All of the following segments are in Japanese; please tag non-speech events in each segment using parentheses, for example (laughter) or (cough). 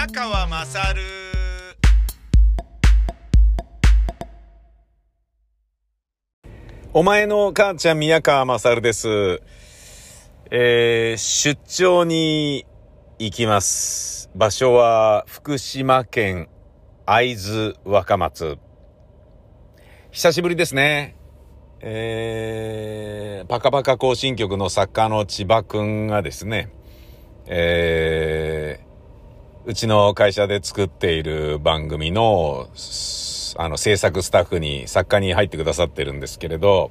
宮川まさるお前の母ちゃん宮川まさるです。えー、出張に行きます。場所は福島県会津若松。久しぶりですね。えー、パカパカ行進曲の作家の千葉くんがですね、えー、うちの会社で作っている番組の、あの、制作スタッフに、作家に入ってくださってるんですけれど、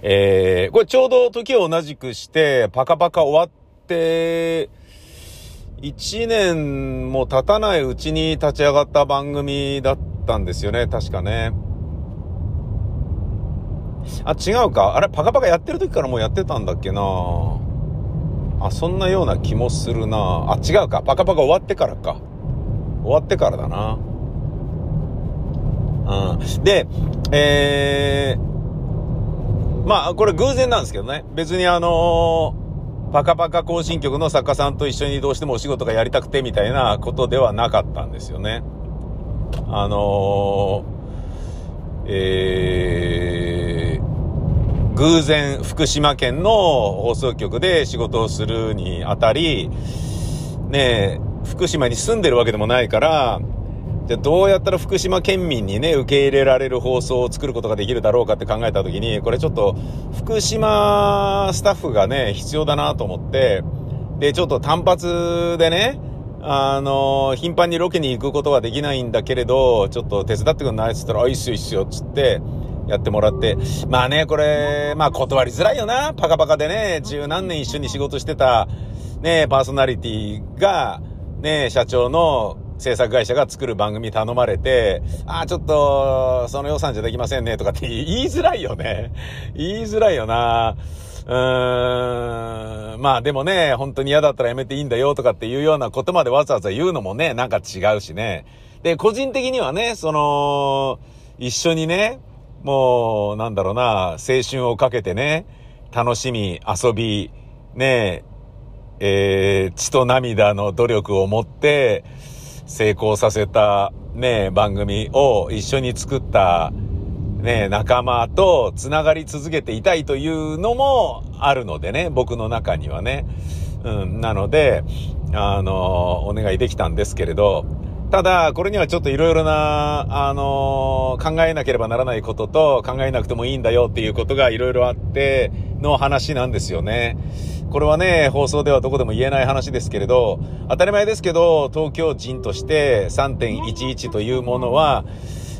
えー、これちょうど時を同じくして、パカパカ終わって、1年も経たないうちに立ち上がった番組だったんですよね、確かね。あ、違うか。あれ、パカパカやってる時からもうやってたんだっけなあ、そんなような気もするなあ、違うか。パカパカ終わってからか。終わってからだな。うん。で、えー、まあ、これ偶然なんですけどね。別にあのー、パカパカ行進曲の作家さんと一緒にどうしてもお仕事がやりたくてみたいなことではなかったんですよね。あのー、えー、偶然福島県の放送局で仕事をするにあたり、ね、福島に住んでるわけでもないから、じゃどうやったら福島県民にね、受け入れられる放送を作ることができるだろうかって考えたときに、これちょっと福島スタッフがね、必要だなと思って、で、ちょっと単発でね、あの、頻繁にロケに行くことはできないんだけれど、ちょっと手伝ってくんない？っつったら、あ、いいっすよ、いいっすよ、つって、やってもらって。まあね、これ、まあ断りづらいよな。パカパカでね、十何年一緒に仕事してた、ね、パーソナリティが、ね、社長の制作会社が作る番組頼まれて、ああ、ちょっと、その予算じゃできませんね、とかって言いづらいよね。言いづらいよな。うーん。まあでもね、本当に嫌だったらやめていいんだよとかっていうようなことまでわざわざ言うのもね、なんか違うしね。で、個人的にはね、その、一緒にね、もう、なんだろうな、青春をかけてね、楽しみ、遊び、ねえ、えー、血と涙の努力を持って、成功させた、ね、番組を一緒に作った、ね、仲間と繋がり続けていたいというのもあるのでね、僕の中にはね。うん、なので、あの、お願いできたんですけれど、ただ、これにはちょっといろいろな、あの考えなければならないことと考えなくてもいいんだよっていうことがいろいろあっての話なんですよね。これはね、放送ではどこでも言えない話ですけれど、当たり前ですけど、東京人として3.11というものは、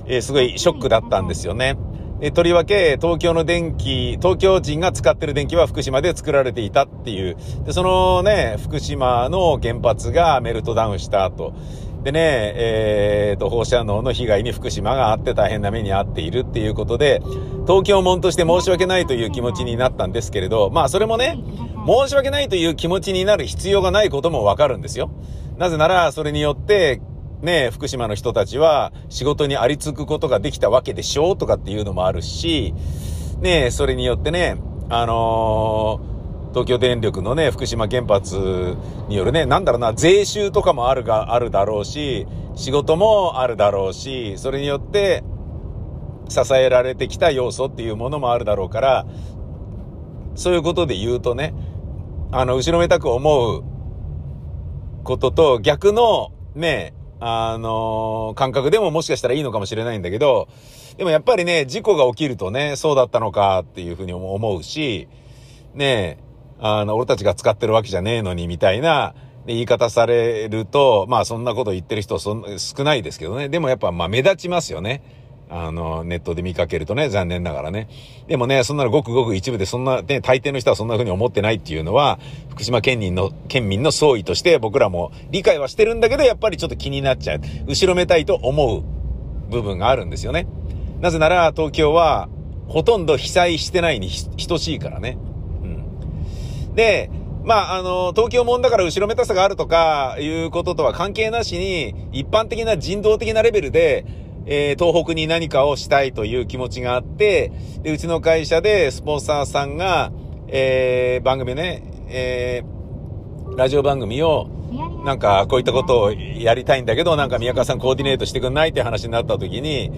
えー、すごいショックだったんですよね。で、とりわけ、東京の電気、東京人が使ってる電気は福島で作られていたっていう。で、そのね、福島の原発がメルトダウンした後。でね、えー、と、放射能の被害に福島があって大変な目に遭っているっていうことで、東京門として申し訳ないという気持ちになったんですけれど、まあそれもね、申し訳ないという気持ちになる必要がないこともわかるんですよ。なぜなら、それによって、ね、福島の人たちは仕事にありつくことができたわけでしょうとかっていうのもあるし、ね、それによってね、あのー東京電力のね、福島原発によるね、なんだろうな、税収とかもあるが、あるだろうし、仕事もあるだろうし、それによって支えられてきた要素っていうものもあるだろうから、そういうことで言うとね、あの、後ろめたく思うことと逆のね、あのー、感覚でももしかしたらいいのかもしれないんだけど、でもやっぱりね、事故が起きるとね、そうだったのかっていうふうに思うし、ねあの、俺たちが使ってるわけじゃねえのにみたいな言い方されると、まあそんなこと言ってる人そん少ないですけどね。でもやっぱまあ目立ちますよね。あの、ネットで見かけるとね、残念ながらね。でもね、そんなのごくごく一部でそんな、ね、大抵の人はそんな風に思ってないっていうのは、福島県民の、県民の総意として僕らも理解はしてるんだけど、やっぱりちょっと気になっちゃう。後ろめたいと思う部分があるんですよね。なぜなら、東京は、ほとんど被災してないに等しいからね。で、まあ、あの、東京もんだから後ろめたさがあるとか、いうこととは関係なしに、一般的な人道的なレベルで、えー、東北に何かをしたいという気持ちがあって、で、うちの会社でスポンサーさんが、えー、番組ね、えー、ラジオ番組を、なんかこういったことをやりたいんだけど、なんか宮川さんコーディネートしてくんないって話になった時に、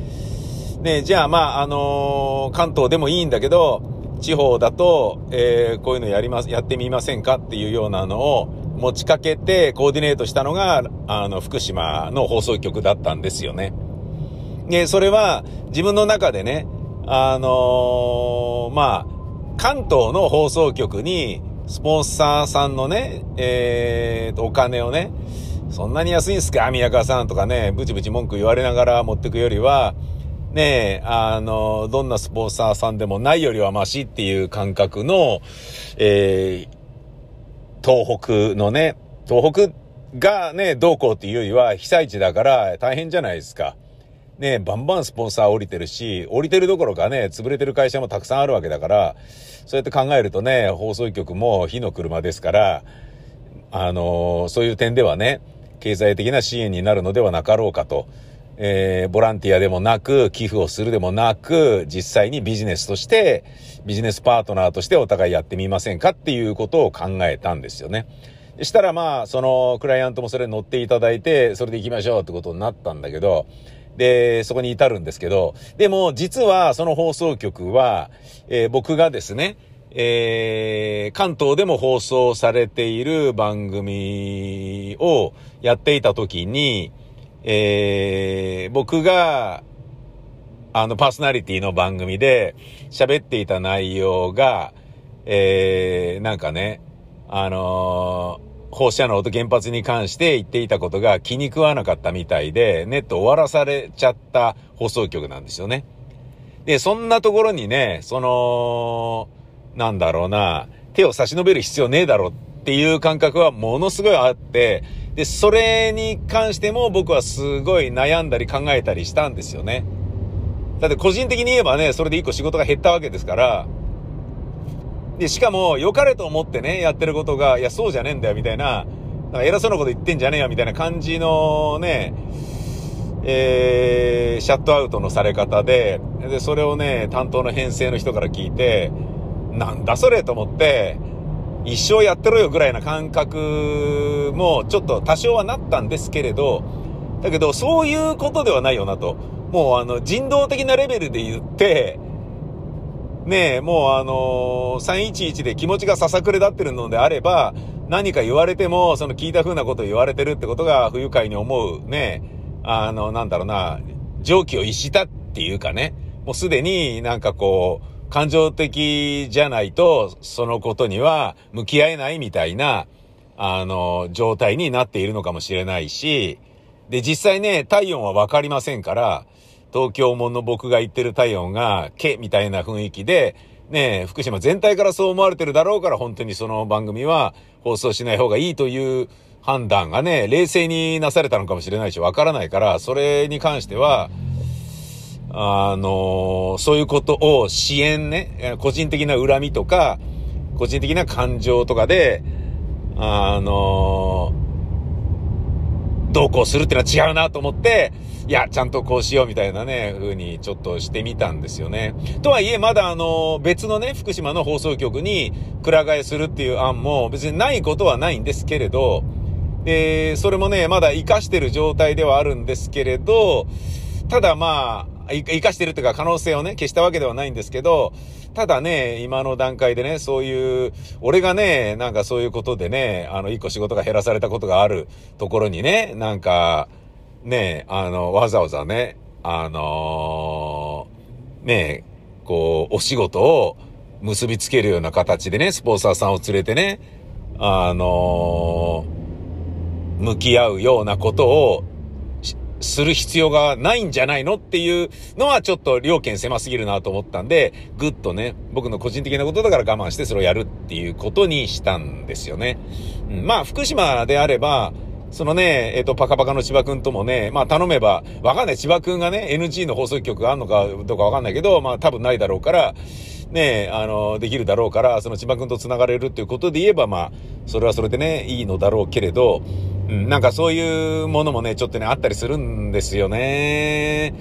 ね、じゃあまあ、あのー、関東でもいいんだけど、地方だと、えー、こういうのやります、やってみませんかっていうようなのを持ちかけてコーディネートしたのが、あの、福島の放送局だったんですよね。で、それは自分の中でね、あのー、まあ、関東の放送局に、スポンサーさんのね、えー、お金をね、そんなに安いんすか宮川さんとかね、ブチブチ文句言われながら持ってくよりは、ねえ、あの、どんなスポンサーさんでもないよりはマシっていう感覚の、えー、東北のね、東北がね、どうこうっていうよりは被災地だから大変じゃないですか。ね、バンバンスポンサー降りてるし、降りてるどころかね、潰れてる会社もたくさんあるわけだから、そうやって考えるとね、放送局も火の車ですから、あの、そういう点ではね、経済的な支援になるのではなかろうかと。えー、ボランティアでもなく、寄付をするでもなく、実際にビジネスとして、ビジネスパートナーとしてお互いやってみませんかっていうことを考えたんですよね。したらまあ、そのクライアントもそれに乗っていただいて、それで行きましょうってことになったんだけど、で、そこに至るんですけど、でも実はその放送局は、えー、僕がですね、えー、関東でも放送されている番組をやっていた時に、えー、僕が、あの、パーソナリティの番組で喋っていた内容が、えー、なんかね、あのー、放射能と原発に関して言っていたことが気に食わなかったみたいで、ネット終わらされちゃった放送局なんですよね。で、そんなところにね、その、なんだろうな、手を差し伸べる必要ねえだろっていう感覚はものすごいあって、で、それに関しても僕はすごい悩んだり考えたりしたんですよね。だって個人的に言えばね、それで一個仕事が減ったわけですから、で、しかも良かれと思ってね、やってることが、いや、そうじゃねえんだよ、みたいな、なんか偉そうなこと言ってんじゃねえよ、みたいな感じのね、えー、シャットアウトのされ方で、で、それをね、担当の編成の人から聞いて、なんだそれと思って、一生やってろよぐらいな感覚もちょっと多少はなったんですけれど、だけどそういうことではないよなと。もうあの人道的なレベルで言って、ねえ、もうあのー、311で気持ちがささくれ立ってるのであれば、何か言われても、その聞いた風なことを言われてるってことが不愉快に思う、ね、あの、なんだろうな、常軌を逸したっていうかね、もうすでになんかこう、感情的じゃないと、そのことには向き合えないみたいな、あの、状態になっているのかもしれないし、で、実際ね、体温はわかりませんから、東京もの僕が言ってる体温が、け、みたいな雰囲気で、ね、福島全体からそう思われてるだろうから、本当にその番組は放送しない方がいいという判断がね、冷静になされたのかもしれないし、わからないから、それに関しては、あのそういうことを支援ね、個人的な恨みとか、個人的な感情とかで、あのどうこうするってのは違うなと思って、いや、ちゃんとこうしようみたいなね、風にちょっとしてみたんですよね。とはいえ、まだあの、別のね、福島の放送局に、くら替えするっていう案も別にないことはないんですけれど、で、それもね、まだ活かしてる状態ではあるんですけれど、ただまあ、生かしてるというか可能性をね、消したわけではないんですけど、ただね、今の段階でね、そういう、俺がね、なんかそういうことでね、あの、一個仕事が減らされたことがあるところにね、なんか、ね、あの、わざわざね、あのー、ね、こう、お仕事を結びつけるような形でね、スポンサーさんを連れてね、あのー、向き合うようなことをする必要がないんじゃないのっていうのはちょっと料金狭すぎるなと思ったんで、ぐっとね、僕の個人的なことだから我慢してそれをやるっていうことにしたんですよね。うん、まあ、福島であれば、そのね、えっ、ー、と、パカパカの千葉くんともね、まあ頼めば、わかんない。千葉くんがね、NG の放送局があるのかどうかわかんないけど、まあ多分ないだろうから、ね、あの、できるだろうから、その千葉くんと繋がれるっていうことで言えば、まあ、それはそれでね、いいのだろうけれど、うん、なんかそういうものもね、ちょっとね、あったりするんですよね。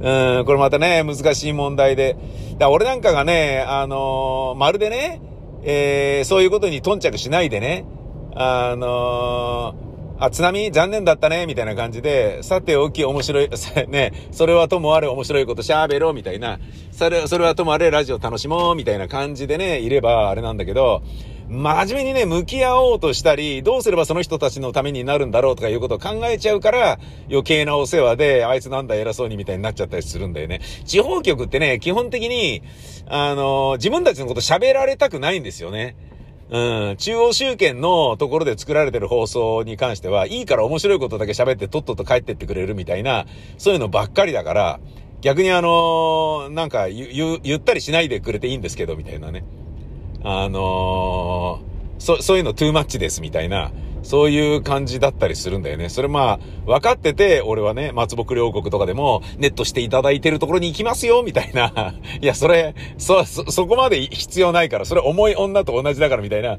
うん、これまたね、難しい問題で。だ俺なんかがね、あのー、まるでね、えー、そういうことに頓着しないでね、あのーあ、津波？残念だったねみたいな感じで、さておき面白い、(laughs) ね、それはともあれ面白いこと喋ろうみたいな、それ、それはともあれラジオ楽しもうみたいな感じでね、いればあれなんだけど、真面目にね、向き合おうとしたり、どうすればその人たちのためになるんだろうとかいうことを考えちゃうから、余計なお世話で、あいつなんだ偉そうにみたいになっちゃったりするんだよね。地方局ってね、基本的に、あの、自分たちのこと喋られたくないんですよね。うん、中央集権のところで作られてる放送に関しては、いいから面白いことだけ喋ってとっとと帰ってってくれるみたいな、そういうのばっかりだから、逆にあのなんかゆ、ゆったりしないでくれていいんですけど、みたいなね。あのー、そ、そういうのトゥーマッチですみたいな、そういう感じだったりするんだよね。それまあ、分かってて、俺はね、松木両国とかでも、ネットしていただいてるところに行きますよ、みたいな。(laughs) いや、それ、そ、そ、そこまで必要ないから、それ重い女と同じだから、みたいな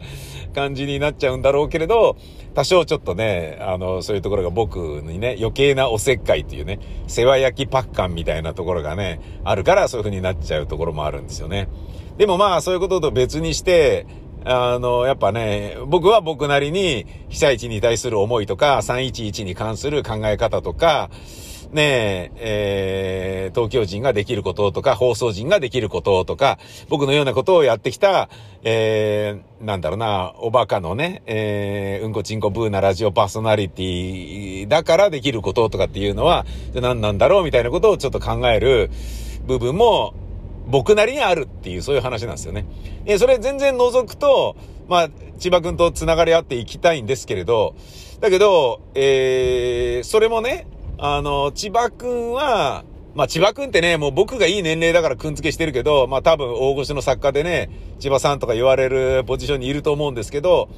感じになっちゃうんだろうけれど、多少ちょっとね、あの、そういうところが僕にね、余計なおせっかいっていうね、世話焼きパッカンみたいなところがね、あるから、そういう風になっちゃうところもあるんですよね。でもまあ、そういうことと別にして、あの、やっぱね、僕は僕なりに被災地に対する思いとか、311に関する考え方とか、ねえ、えー、東京人ができることとか、放送人ができることとか、僕のようなことをやってきた、えー、なんだろうな、おバカのね、えー、うんこちんこブーなラジオパーソナリティだからできることとかっていうのは、何なんだろうみたいなことをちょっと考える部分も僕なりにあるっていう、そういう話なんですよね。え、それ全然除くと、まあ、千葉くんと繋がり合っていきたいんですけれど、だけど、えー、それもね、あの、千葉くんは、まあ、千葉くんってね、もう僕がいい年齢だからくん付けしてるけど、まあ多分大御所の作家でね、千葉さんとか言われるポジションにいると思うんですけど、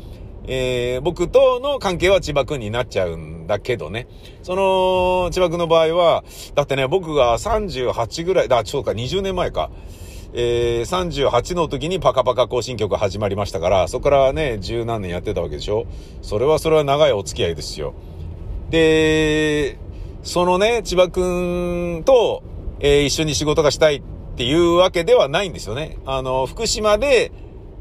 えー、僕との関係は千葉くんになっちゃうんだけどね。その、千葉くんの場合は、だってね、僕が38ぐらい、だ、そうか、20年前か。えー、38の時にパカパカ更新曲始まりましたから、そこからね、十何年やってたわけでしょそれはそれは長いお付き合いですよ。で、そのね、千葉くんと、えー、一緒に仕事がしたいっていうわけではないんですよね。あの、福島で、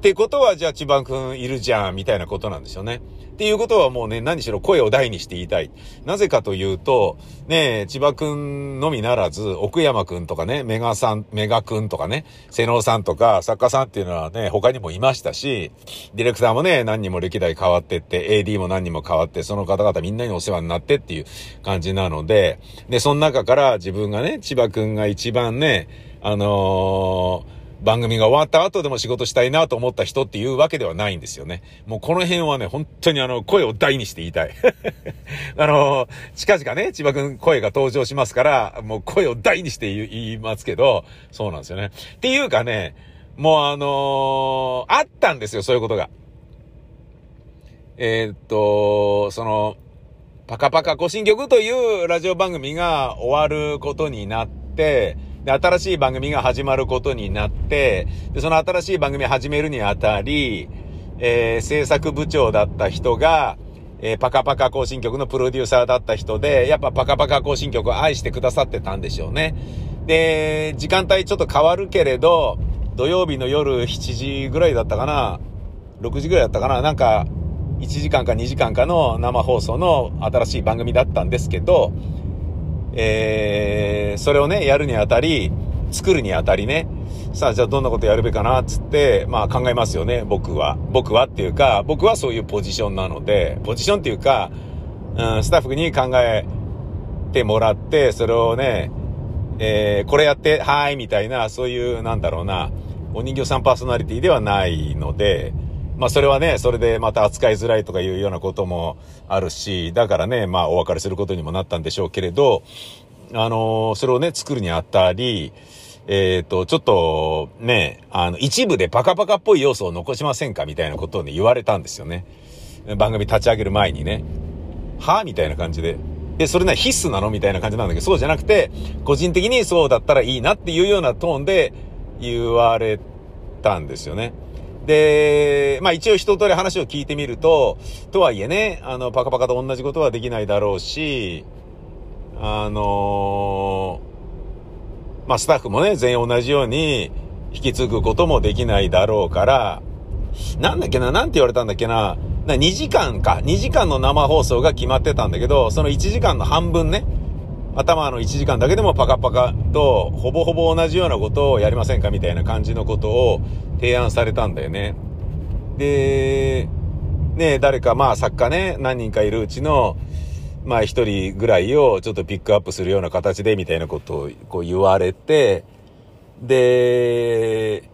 ってことは、じゃあ千葉くんいるじゃん、みたいなことなんですよね。っていうことはもうね、何しろ声を大にして言いたい。なぜかというと、ね、千葉くんのみならず、奥山くんとかね、メガさん、メガくんとかね、瀬能さんとか、作家さんっていうのはね、他にもいましたし、ディレクターもね、何人も歴代変わってって、AD も何人も変わって、その方々みんなにお世話になってっていう感じなので、で、その中から自分がね、千葉くんが一番ね、あのー番組が終わった後でも仕事したいなと思った人っていうわけではないんですよね。もうこの辺はね、本当にあの、声を大にして言いたい。(laughs) あの、近々ね、千葉くん声が登場しますから、もう声を大にして言いますけど、そうなんですよね。っていうかね、もうあのー、あったんですよ、そういうことが。えー、っと、その、パカパカ更新曲というラジオ番組が終わることになって、で、新しい番組が始まることになって、で、その新しい番組始めるにあたり、えー、制作部長だった人が、えー、パカパカ更新曲のプロデューサーだった人で、やっぱパカパカ更新曲を愛してくださってたんでしょうね。で、時間帯ちょっと変わるけれど、土曜日の夜7時ぐらいだったかな、6時ぐらいだったかな、なんか、1時間か2時間かの生放送の新しい番組だったんですけど、えー、それをね、やるにあたり、作るにあたりね、さあ、じゃあどんなことやるべかな、つって、まあ考えますよね、僕は。僕はっていうか、僕はそういうポジションなので、ポジションっていうか、うん、スタッフに考えてもらって、それをね、えー、これやって、はい、みたいな、そういう、なんだろうな、お人形さんパーソナリティではないので、まあそれはね、それでまた扱いづらいとかいうようなこともあるし、だからね、まあお別れすることにもなったんでしょうけれど、あの、それをね、作るにあたり、えっ、ー、と、ちょっと、ね、あの、一部でパカパカっぽい要素を残しませんかみたいなことをね、言われたんですよね。番組立ち上げる前にね。はみたいな感じで。で、それね、必須なのみたいな感じなんだけど、そうじゃなくて、個人的にそうだったらいいなっていうようなトーンで言われたんですよね。で、まあ一応一通り話を聞いてみると、とはいえね、あの、パカパカと同じことはできないだろうし、あのー、まあスタッフもね、全員同じように引き継ぐこともできないだろうから、なんだっけな、なんて言われたんだっけな、な2時間か、2時間の生放送が決まってたんだけど、その1時間の半分ね、頭の1時間だけでもパカパカと、ほぼほぼ同じようなことをやりませんかみたいな感じのことを提案されたんだよね。で、ね誰かまあ作家ね、何人かいるうちの、まあ一人ぐらいをちょっとピックアップするような形でみたいなことをこう言われて、で、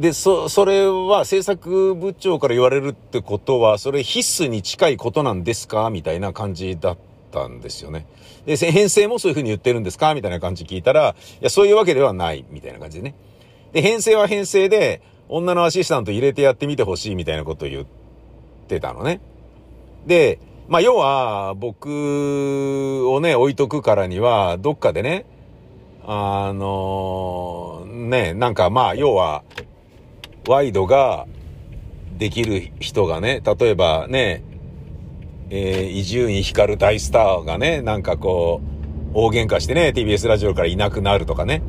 で、そ、それは制作部長から言われるってことは、それ必須に近いことなんですか？みたいな感じだったたんですよね。で、(laughs) 編成もそういうふうに言ってるんですか？みたいな感じ聞いたら、いや、そういうわけではない、みたいな感じでね。で、編成は編成で、女のアシスタント入れてやってみてほしいみたいなことを言ってたのね。で、まあ、要は、僕をね、置いとくからには、どっかでね、あのー、ね、なんかまあ、要は、ワイドができる人がね、例えばね、え、伊集院光大スターがね、なんかこう、大喧嘩してね、TBS ラジオからいなくなるとかね、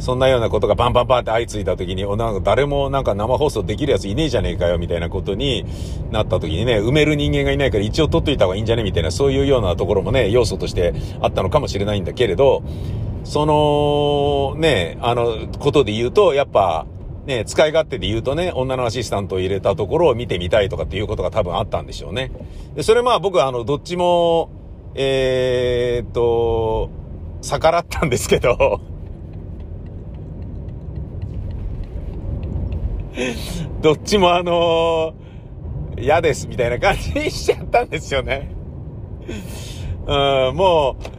そんなようなことがバンバンバンって相次いだ時に、おなんか誰もなんか生放送できるやついねえじゃねえかよ、みたいなことになった時にね、埋める人間がいないから一応取っといた方がいいんじゃねみたいな、そういうようなところもね、要素としてあったのかもしれないんだけれど、その、ね、あの、ことで言うと、やっぱ、ね、使い勝手で言うとね、女のアシスタントを入れたところを見てみたいとかっていうことが多分あったんでしょうね。で、それまあ僕はあの、どっちも、えー、っと、逆らったんですけど (laughs) どっちもあのー、嫌ですみたいな感じにしちゃったんですよね。うん、もう、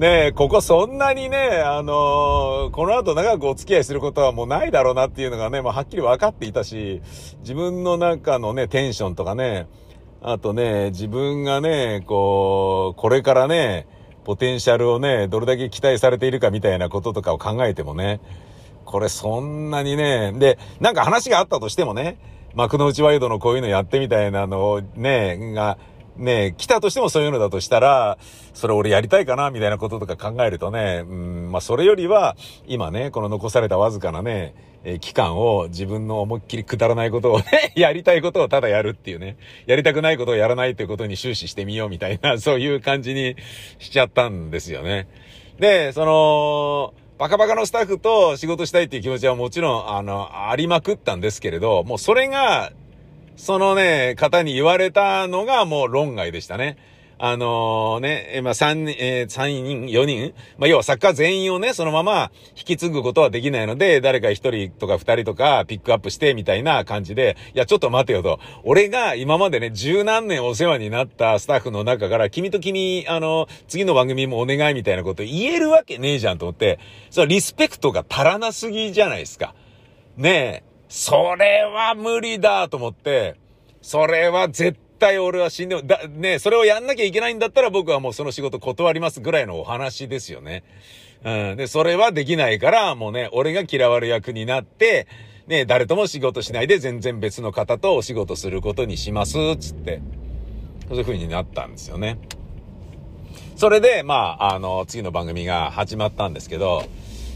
ねえここそんなにね、あのー、この後長くお付き合いすることはもうないだろうなっていうのがね、もうはっきり分かっていたし、自分の中のね、テンションとかね、あとね、自分がね、こう、これからね、ポテンシャルをね、どれだけ期待されているかみたいなこととかを考えてもね、これそんなにね、で、なんか話があったとしてもね、幕の内ワイドのこういうのやってみたいなのをね、が、ね、来たとしてもそういうのだとしたら、それ俺やりたいかな、みたいなこととか考えるとね、うん、まあそれよりは、今ね、この残されたわずかなね、え、期間を自分の思いっきりくだらないことをね、(laughs) やりたいことをただやるっていうね、やりたくないことをやらないということに終始してみようみたいな、(laughs) そういう感じにしちゃったんですよね。で、その、バカバカのスタッフと仕事したいっていう気持ちはもちろん、あの、ありまくったんですけれど、もうそれがそのね、方に言われたのがもう論外でしたね。あのー、ね、まあ、三、えー、三人、四人まあ、要はサッカー全員をね、そのまま引き継ぐことはできないので、誰か一人とか二人とかピックアップしてみたいな感じで、いや、ちょっと待てよと。俺が今までね、十何年お世話になったスタッフの中から、君と君、あの、次の番組もお願いみたいなこと言えるわけねえじゃんと思って、そのリスペクトが足らなすぎじゃないですか。ねえ。それは無理だと思って、それは絶対俺は死んでも、だ、ね、それをやんなきゃいけないんだったら僕はもうその仕事断りますぐらいのお話ですよね。うん。で、それはできないから、もうね、俺が嫌われ役になって、ね、誰とも仕事しないで全然別の方とお仕事することにします、つって。そういう風になったんですよね。それで、まあ、あの、次の番組が始まったんですけど、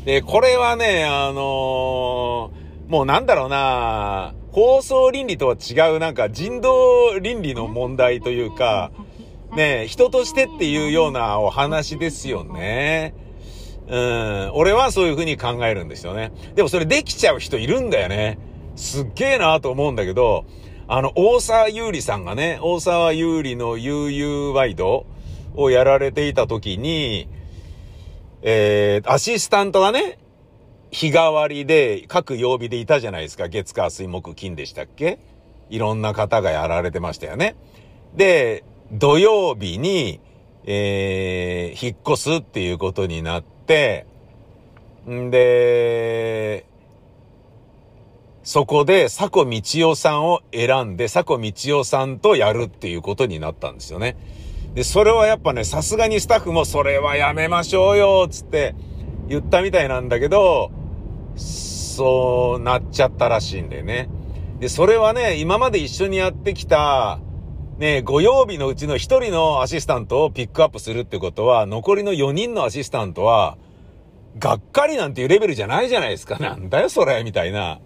で、これはね、あのーもうなんだろうな放送倫理とは違うなんか人道倫理の問題というか、ね人としてっていうようなお話ですよね。うん。俺はそういう風に考えるんですよね。でもそれできちゃう人いるんだよね。すっげえなと思うんだけど、あの、大沢優里さんがね、大沢優里の悠々ワイドをやられていた時に、えー、アシスタントがね、日替わりで、各曜日でいたじゃないですか。月火水木金でしたっけ？いろんな方がやられてましたよね。で、土曜日に、えー、引っ越すっていうことになって、んで、そこで、佐古道夫さんを選んで、佐古道夫さんとやるっていうことになったんですよね。で、それはやっぱね、さすがにスタッフもそれはやめましょうよ、つって言ったみたいなんだけど、そうなっちゃったらしいんだよね。で、それはね、今まで一緒にやってきた、ね、5曜日のうちの1人のアシスタントをピックアップするってことは、残りの4人のアシスタントは、がっかりなんていうレベルじゃないじゃないですか。なんだよ、それ、みたいな。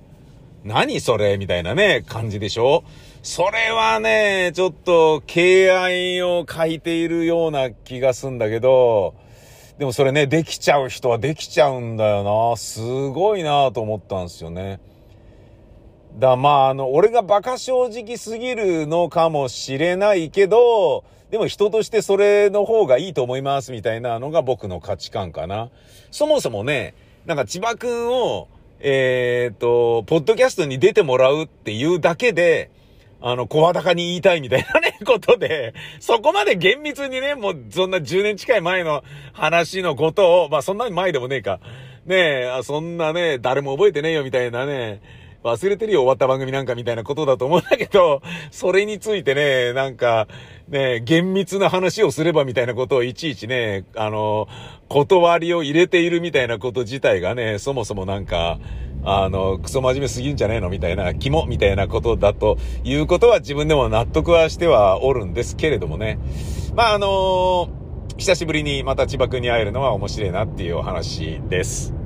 何それみたいなね、感じでしょそれはね、ちょっと敬愛を欠いているような気がすんだけど、でもそれね、できちゃう人はできちゃうんだよな。すごいなと思ったんですよね。だ、まあ、あの、俺が馬鹿正直すぎるのかもしれないけど、でも人としてそれの方がいいと思いますみたいなのが僕の価値観かな。そもそもね、なんか千葉くんを、えっ、と、ポッドキャストに出てもらうっていうだけで、あの、声高に言いたいみたいなね、ことで、そこまで厳密にね、もうそんな10年近い前の話のことを、まあそんなに前でもねえか。ねえ、そんなね、誰も覚えてねえよみたいなね、忘れてるよ終わった番組なんかみたいなことだと思うんだけど、それについてね、なんか、ね、厳密な話をすればみたいなことをいちいちね、あの、断りを入れているみたいなこと自体がね、そもそもなんか、あの、クソ真面目すぎんじゃねえのみたいな、肝みたいなことだということは自分でも納得はしてはおるんですけれどもね。まあ、あの久しぶりにまた千葉君に会えるのは面白いなっていうお話です。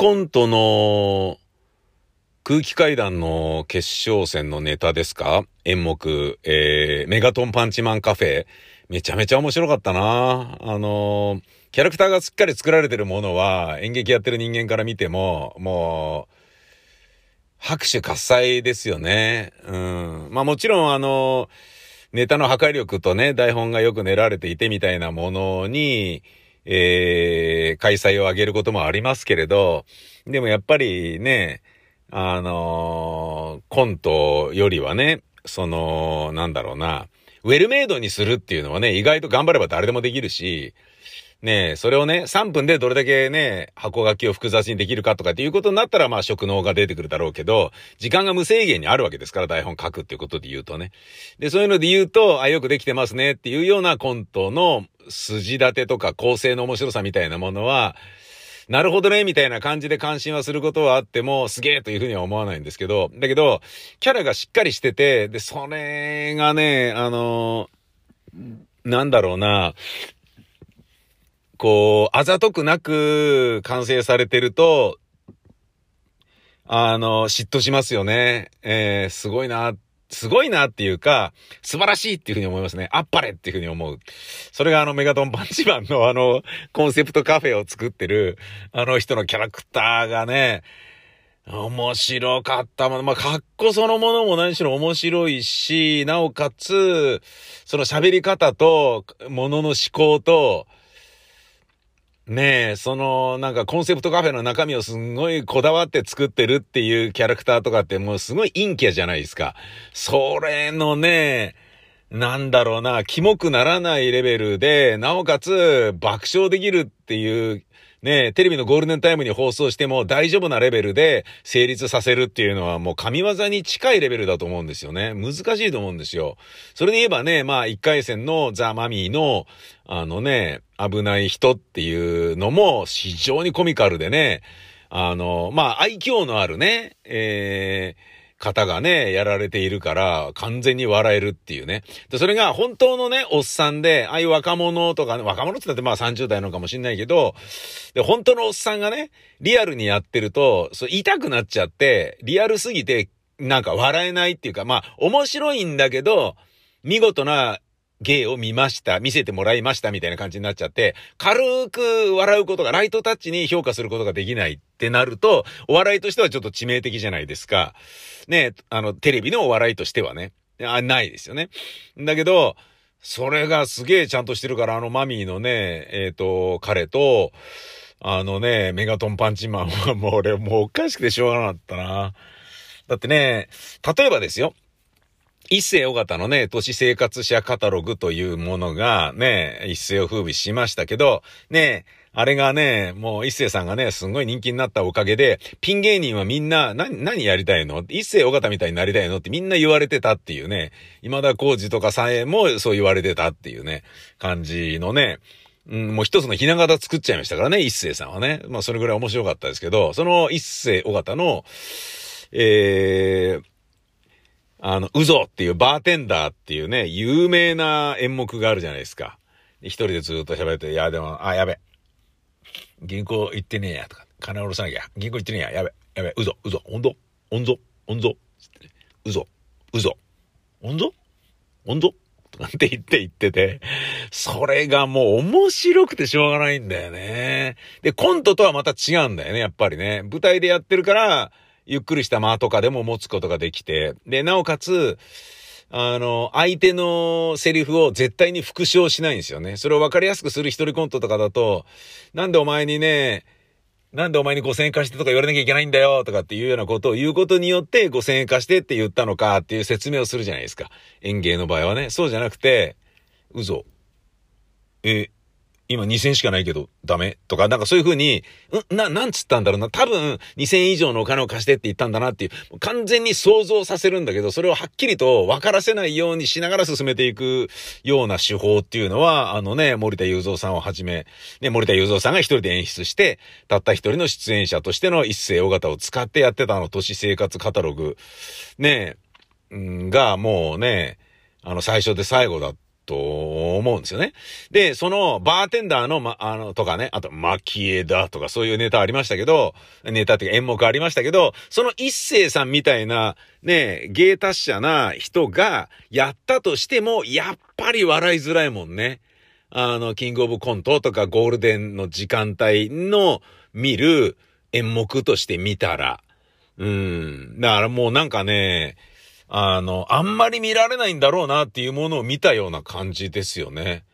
コントの空気階段の決勝戦のネタですか？演目、えー、メガトンパンチマンカフェ。めちゃめちゃ面白かったなあのー、キャラクターがしっかり作られてるものは演劇やってる人間から見ても、もう、拍手喝采ですよね。うん。まあもちろんあのネタの破壊力とね、台本がよく練られていてみたいなものに、えー、開催を上げることもありますけれど、でもやっぱりね、あのー、コントよりはね、その、なんだろうな、ウェルメイドにするっていうのはね、意外と頑張れば誰でもできるし、ねそれをね、3分でどれだけね、箱書きを複雑にできるかとかっていうことになったら、まあ、職能が出てくるだろうけど、時間が無制限にあるわけですから、台本書くっていうことで言うとね。で、そういうので言うと、あ、よくできてますねっていうようなコントの筋立てとか構成の面白さみたいなものは、なるほどね、みたいな感じで関心はすることはあっても、すげえというふうには思わないんですけど、だけど、キャラがしっかりしてて、で、それがね、あのなんだろうな、こう、あざとくなく完成されてると、あの、嫉妬しますよね。えー、すごいなって、すごいなっていうか、素晴らしいっていうふうに思いますね。あっぱれっていうふうに思う。それがあのメガトンパンチマンのあの、コンセプトカフェを作ってる、あの人のキャラクターがね、面白かった。まあ、格好そのものも何しろ面白いし、なおかつ、その喋り方と、ものの思考と、ねえ、その、なんかコンセプトカフェの中身をすんごいこだわって作ってるっていうキャラクターとかってもうすごい陰キャじゃないですか。それのね、なんだろうな、キモくならないレベルで、なおかつ爆笑できるっていうね、テレビのゴールデンタイムに放送しても大丈夫なレベルで成立させるっていうのはもう神業に近いレベルだと思うんですよね。難しいと思うんですよ。それで言えばね、まあ一回戦のザ・マミーの、あのね、危ない人っていうのも非常にコミカルでね、あの、まあ愛嬌のあるね、えー、方がね、やられているから、完全に笑えるっていうね。で、それが本当のね、おっさんで、ああいう若者とかね、若者って言ってまあ30代なのかもしんないけど、で、本当のおっさんがね、リアルにやってると、そう、痛くなっちゃって、リアルすぎて、なんか笑えないっていうか、まあ、面白いんだけど、見事な芸を見ました、見せてもらいましたみたいな感じになっちゃって、軽く笑うことが、ライトタッチに評価することができないってなると、お笑いとしてはちょっと致命的じゃないですか。ね、あの、テレビのお笑いとしてはね。あ、ないですよね。だけど、それがすげえちゃんとしてるから、あのマミーのね、えっ、ー、と、彼と、あのね、メガトンパンチマンはもう俺もうおかしくてしょうがなかったな。だってね、例えばですよ。一世尾形のね、都市生活者カタログというものがね、一世を風靡しましたけど、ね、あれがね、もう一世さんがね、すごい人気になったおかげで、ピン芸人はみんな、何、何やりたいの？一世尾形みたいになりたいのってみんな言われてたっていうね、今田耕司とかさえもそう言われてたっていうね、感じのね、うん、もう一つのひな形作っちゃいましたからね、一世さんはね。まあそれぐらい面白かったですけど、その一世尾形の、えー、あの、うぞっていうバーテンダーっていうね、有名な演目があるじゃないですか。一人でずっと喋って、いや、でも、あ、やべ。銀行行ってねえや、とか。金下ろさなきゃ。銀行行ってねえや、やべ。やべ。うぞ、うぞ、おんぞ、おんぞ、おんぞ。うぞ、うぞ、おんぞ、おんぞ。とかって言って言ってて、それがもう面白くてしょうがないんだよね。で、コントとはまた違うんだよね、やっぱりね。舞台でやってるから、ゆっくりした間とかでも持つことができて、で、なおかつ、あの、相手のセリフを絶対に復唱しないんですよね。それを分かりやすくする一人コントとかだと、なんでお前にね、なんでお前に5000円貸してとか言われなきゃいけないんだよとかっていうようなことを言うことによって5000円貸してって言ったのかっていう説明をするじゃないですか。演芸の場合はね。そうじゃなくて、嘘。え、今2000しかないけどダメ？とか、なんかそういう風に、ん？な、なんつったんだろうな？多分2000以上のお金を貸してって言ったんだなっていう、完全に想像させるんだけど、それをはっきりと分からせないようにしながら進めていくような手法っていうのは、あのね、森田雄三さんをはじめ、ね、森田雄三さんが一人で演出して、たった一人の出演者としての一世尾形を使ってやってたあの都市生活カタログ、ね、んがもうね、あの最初で最後だった。と思うんですよね。で、そのバーテンダーの、ま、あの、とかね、あと、キエだとかそういうネタありましたけど、ネタっていうか演目ありましたけど、その一世さんみたいな、ね、芸達者な人がやったとしても、やっぱり笑いづらいもんね。あの、キングオブコントとかゴールデンの時間帯の見る演目として見たら。うん。だからもうなんかね、あの、あんまり見られないんだろうなっていうものを見たような感じですよね。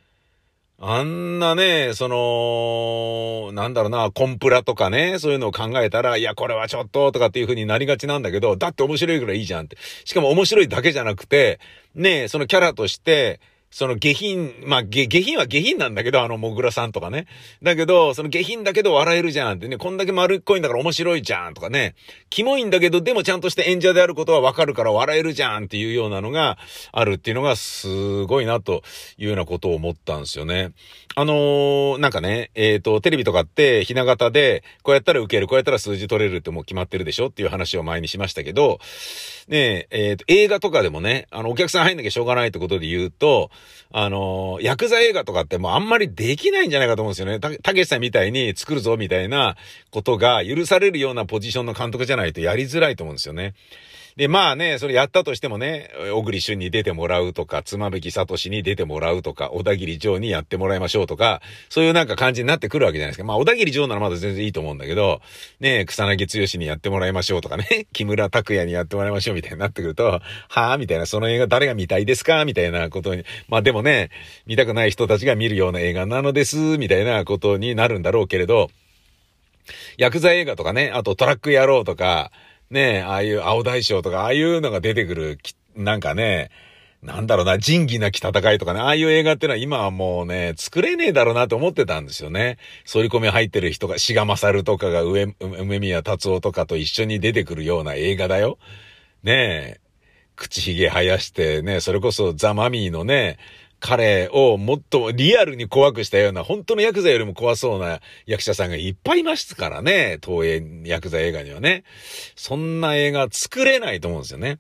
あんなね、その、なんだろうな、コンプラとかね、そういうのを考えたら、いや、これはちょっと、とかっていう風になりがちなんだけど、だって面白いぐらいいいじゃんって。しかも面白いだけじゃなくて、ね、そのキャラとして、その下品、まあ、下、下品は下品なんだけど、あの、もぐらさんとかね。だけど、その下品だけど笑えるじゃんってね、こんだけ丸っこいんだから面白いじゃんとかね。キモいんだけど、でもちゃんとして演者であることはわかるから笑えるじゃんっていうようなのがあるっていうのがすごいなというようなことを思ったんですよね。あのー、なんかね、えっ、ー、と、テレビとかって、ひな形で、こうやったら受ける、こうやったら数字取れるってもう決まってるでしょ？っていう話を前にしましたけど、ねえ、えっ、ー、と、映画とかでもね、あの、お客さん入んなきゃしょうがないってことで言うと、あの、ヤクザ映画とかってもうあんまりできないんじゃないかと思うんですよね。たけしさんみたいに作るぞみたいなことが許されるようなポジションの監督じゃないとやりづらいと思うんですよね。で、まあね、それやったとしてもね、小栗旬に出てもらうとか、妻夫木聡に出てもらうとか、小田切城にやってもらいましょうとか、そういうなんか感じになってくるわけじゃないですか。まあ、小田切城ならまだ全然いいと思うんだけど、ね、草薙剛にやってもらいましょうとかね、(laughs) 木村拓哉にやってもらいましょうみたいになってくると、はぁみたいな、その映画誰が見たいですか？みたいなことに、まあでもね、見たくない人たちが見るような映画なのです、みたいなことになるんだろうけれど、ヤクザ映画とかね、あとトラック野郎とか、ねえああいう青大将とか、ああいうのが出てくる、なんかね、なんだろうな、仁義なき戦いとかね、ああいう映画ってのは今はもうね、作れねえだろうなと思ってたんですよね。反り込み入ってる人が、志賀勝とかが上、梅宮達夫とかと一緒に出てくるような映画だよ。ねえ。口ひげ生やしてね、それこそザ・マミーのね、彼をもっとリアルに怖くしたような、本当のヤクザよりも怖そうな役者さんがいっぱいいますからね、東映ヤクザ映画にはね。そんな映画作れないと思うんですよね。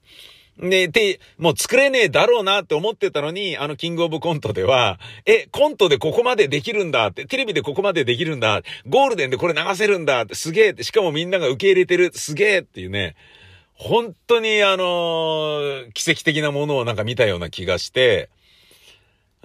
で、で、もう作れねえだろうなって思ってたのに、あのキングオブコントでは、え、コントでここまでできるんだって、テレビでここまでできるんだ、ゴールデンでこれ流せるんだって、すげえって、しかもみんなが受け入れてる、すげえっていうね、本当にあのー、奇跡的なものをなんか見たような気がして、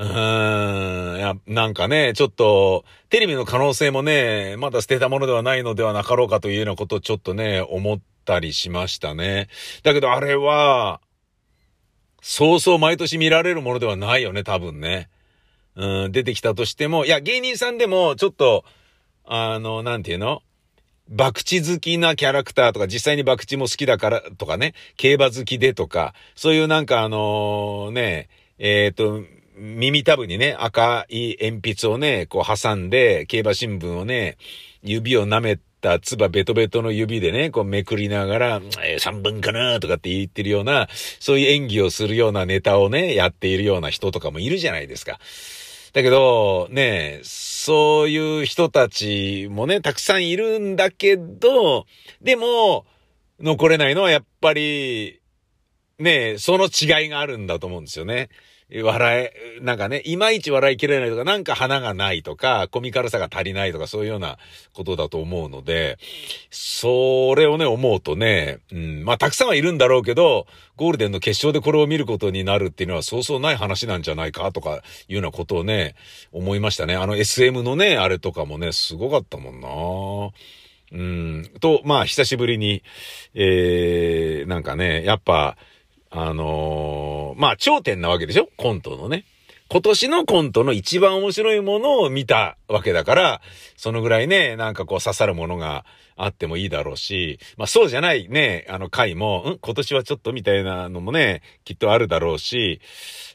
うーん、や、なんかね、ちょっと、テレビの可能性もね、まだ捨てたものではないのではなかろうかというようなことをちょっとね、思ったりしましたね。だけどあれは、そうそう毎年見られるものではないよね、多分ね。うん、出てきたとしても、いや、芸人さんでも、ちょっと、あの、なんていうの？博打好きなキャラクターとか、実際に博打も好きだからとかね、競馬好きでとか、そういうなんかあのー、ね、えっ、ー、と、耳たぶにね、赤い鉛筆をね、こう挟んで、競馬新聞をね、指を舐めた唾ベトベトの指でね、こうめくりながら、えー、3分かなとかって言ってるような、そういう演技をするようなネタをね、やっているような人とかもいるじゃないですか。だけど、ね、そういう人たちもね、たくさんいるんだけど、でも、残れないのはやっぱり、ね、その違いがあるんだと思うんですよね。笑え、なんかね、いまいち笑いきれないとか、なんか花がないとか、コミカルさが足りないとか、そういうようなことだと思うので、それをね、思うとね、うん、まあ、たくさんはいるんだろうけど、ゴールデンの決勝でこれを見ることになるっていうのは、そうそうない話なんじゃないかとか、いうようなことをね、思いましたね。あの SM のね、あれとかもね、すごかったもんなうん、と、まあ、久しぶりに、えー、なんかね、やっぱ、あのー、まあ、頂点なわけでしょ？コントのね。今年のコントの一番面白いものを見たわけだから、そのぐらいね、なんかこう刺さるものがあってもいいだろうし、まあそうじゃないね、あの回も、ん今年はちょっとみたいなのもね、きっとあるだろうし、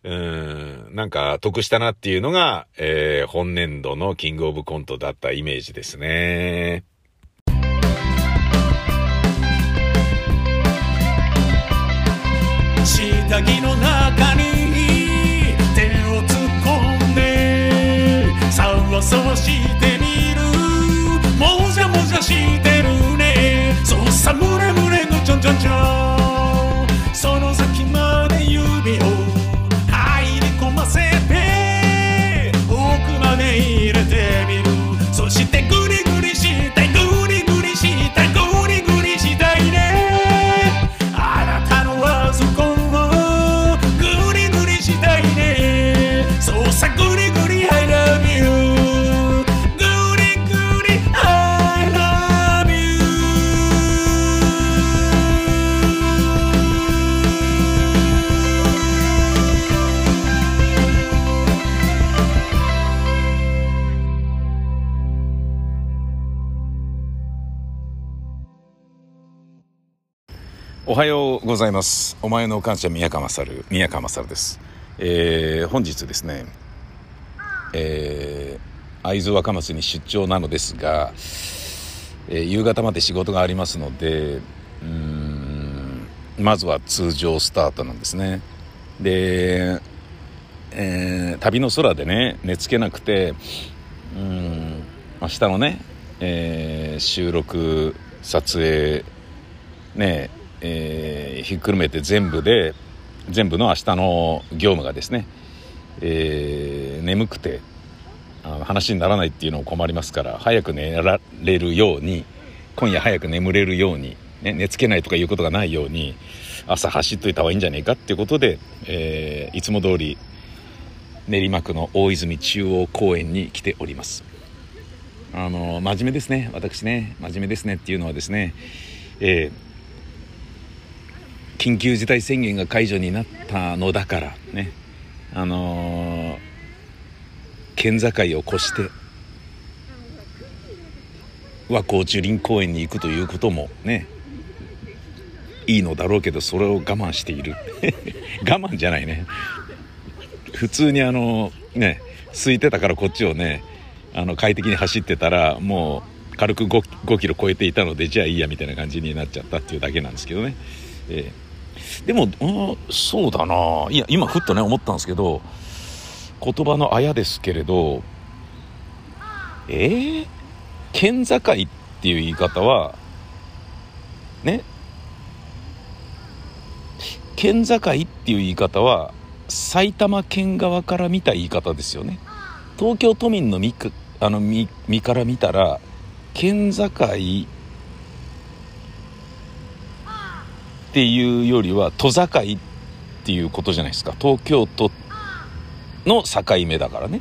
うん、なんか得したなっていうのが、えー、本年度のキングオブコントだったイメージですね。下着の中に手を突っ込んでさわさわしてみる。もじゃもじゃしてるね。そうさむれむれのちょんちょんちょん。はようございます。お前の感謝宮川勝、宮川勝です。えー、本日ですね、えー、会津若松に出張なのですが、えー夕方まで仕事がありますので、うん、まずは通常スタートなんですね。で、えー旅の空でね、寝つけなくて、うん、明日のね、えー収録、撮影、ねええーひっくるめて全部で全部の明日の業務がですね、えー眠くてあの話にならないっていうのも困りますから早く寝られるように今夜早く眠れるように、ね、寝つけないとかいうことがないように朝走っといた方がいいんじゃねえかっていうことで、えーいつも通り練馬区の大泉中央公園に来ております。あの真面目ですね私ね真面目ですねっていうのはですねえー緊急事態宣言が解除になったのだからね。あのー県境を越して和光樹林公園に行くということもね。いいのだろうけどそれを我慢している。(laughs) 我慢じゃないね。普通にあのね空いてたからこっちをねあの快適に走ってたらもう軽く 5, 5キロ超えていたのでじゃあいいやみたいな感じになっちゃったっていうだけなんですけどね、えー、でもあそうだな。いや今ふっとね思ったんですけど言葉のあやですけれどえー、県境っていう言い方はね？県境っていう言い方は埼玉県側から見た言い方ですよね。東京都民の身あの身から見たら県境っていうよりは都境っていうことじゃないですか。東京都の境目だからね。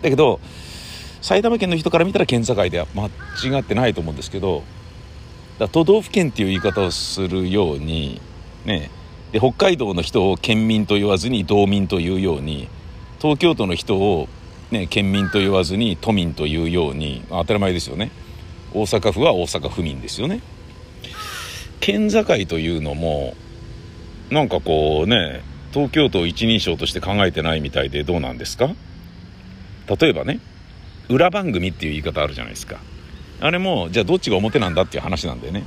だけど埼玉県の人から見たら県境では間違ってないと思うんですけどだ都道府県っていう言い方をするようにねで北海道の人を県民と言わずに道民というように東京都の人を、ね、県民と言わずに都民というように当たり前ですよね。大阪府は大阪府民ですよね。県境というのもなんかこうね東京都一人称として考えてないみたいでどうなんですか？例えばね裏番組っていう言い方あるじゃないですか。あれもじゃあどっちが表なんだっていう話なんだよね。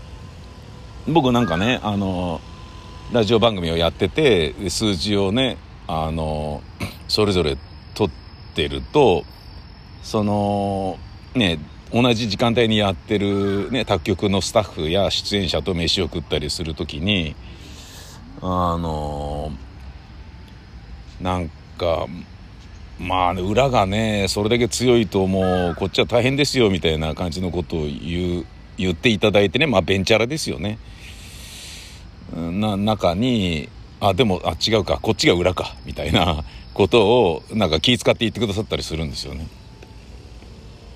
僕なんかねあのラジオ番組をやってて数字をねあのそれぞれ取ってるとそのね同じ時間帯にやってる、ね、他局のスタッフや出演者と飯を食ったりする時にあのなんかまあね裏がねそれだけ強いともうこっちは大変ですよみたいな感じのことを言う言っていただいてねまあベンチャラですよね。な中にあでもあ違うかこっちが裏かみたいなことをなんか気遣って言ってくださったりするんですよね。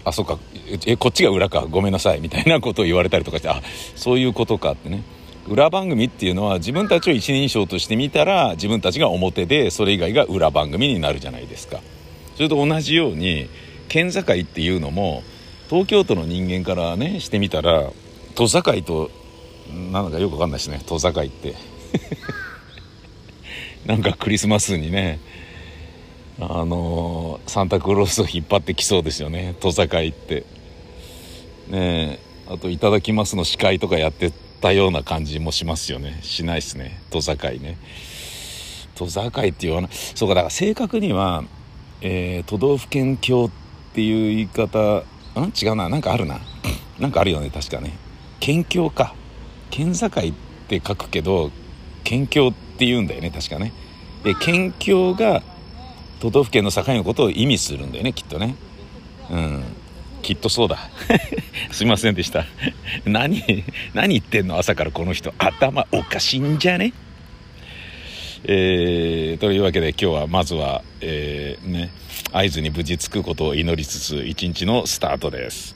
あそうか。えこっちが裏か。ごめんなさい。みたいなことを言われたりとかしてあそういうことかってね。裏番組っていうのは自分たちを一人称として見たら自分たちが表でそれ以外が裏番組になるじゃないですか。それと同じように県境っていうのも東京都の人間からねしてみたら都境となんかよくわかんないですね。都境って。(laughs) なんかクリスマスにねあのサンタクロースを引っ張ってきそうですよね。都境って。ねえ。あと「いただきます」の司会とかやってたような感じもしますよね。しないですね。都境ね。都境っていうのそうかだから正確には、えー、都道府県境っていう言い方ん？違うな。なんかあるな。なんかあるよね。確かね。県境か。県境って書くけど県境って言うんだよね。確かね。で県境が都道府県の境のことを意味するんだよねきっとね。うん。きっとそうだ。(laughs) すいませんでした。何何言ってんの？朝からこの人。頭おかしいんじゃね？えー、というわけで今日はまずは、えー、ね合図に無事着くことを祈りつつ一日のスタートです。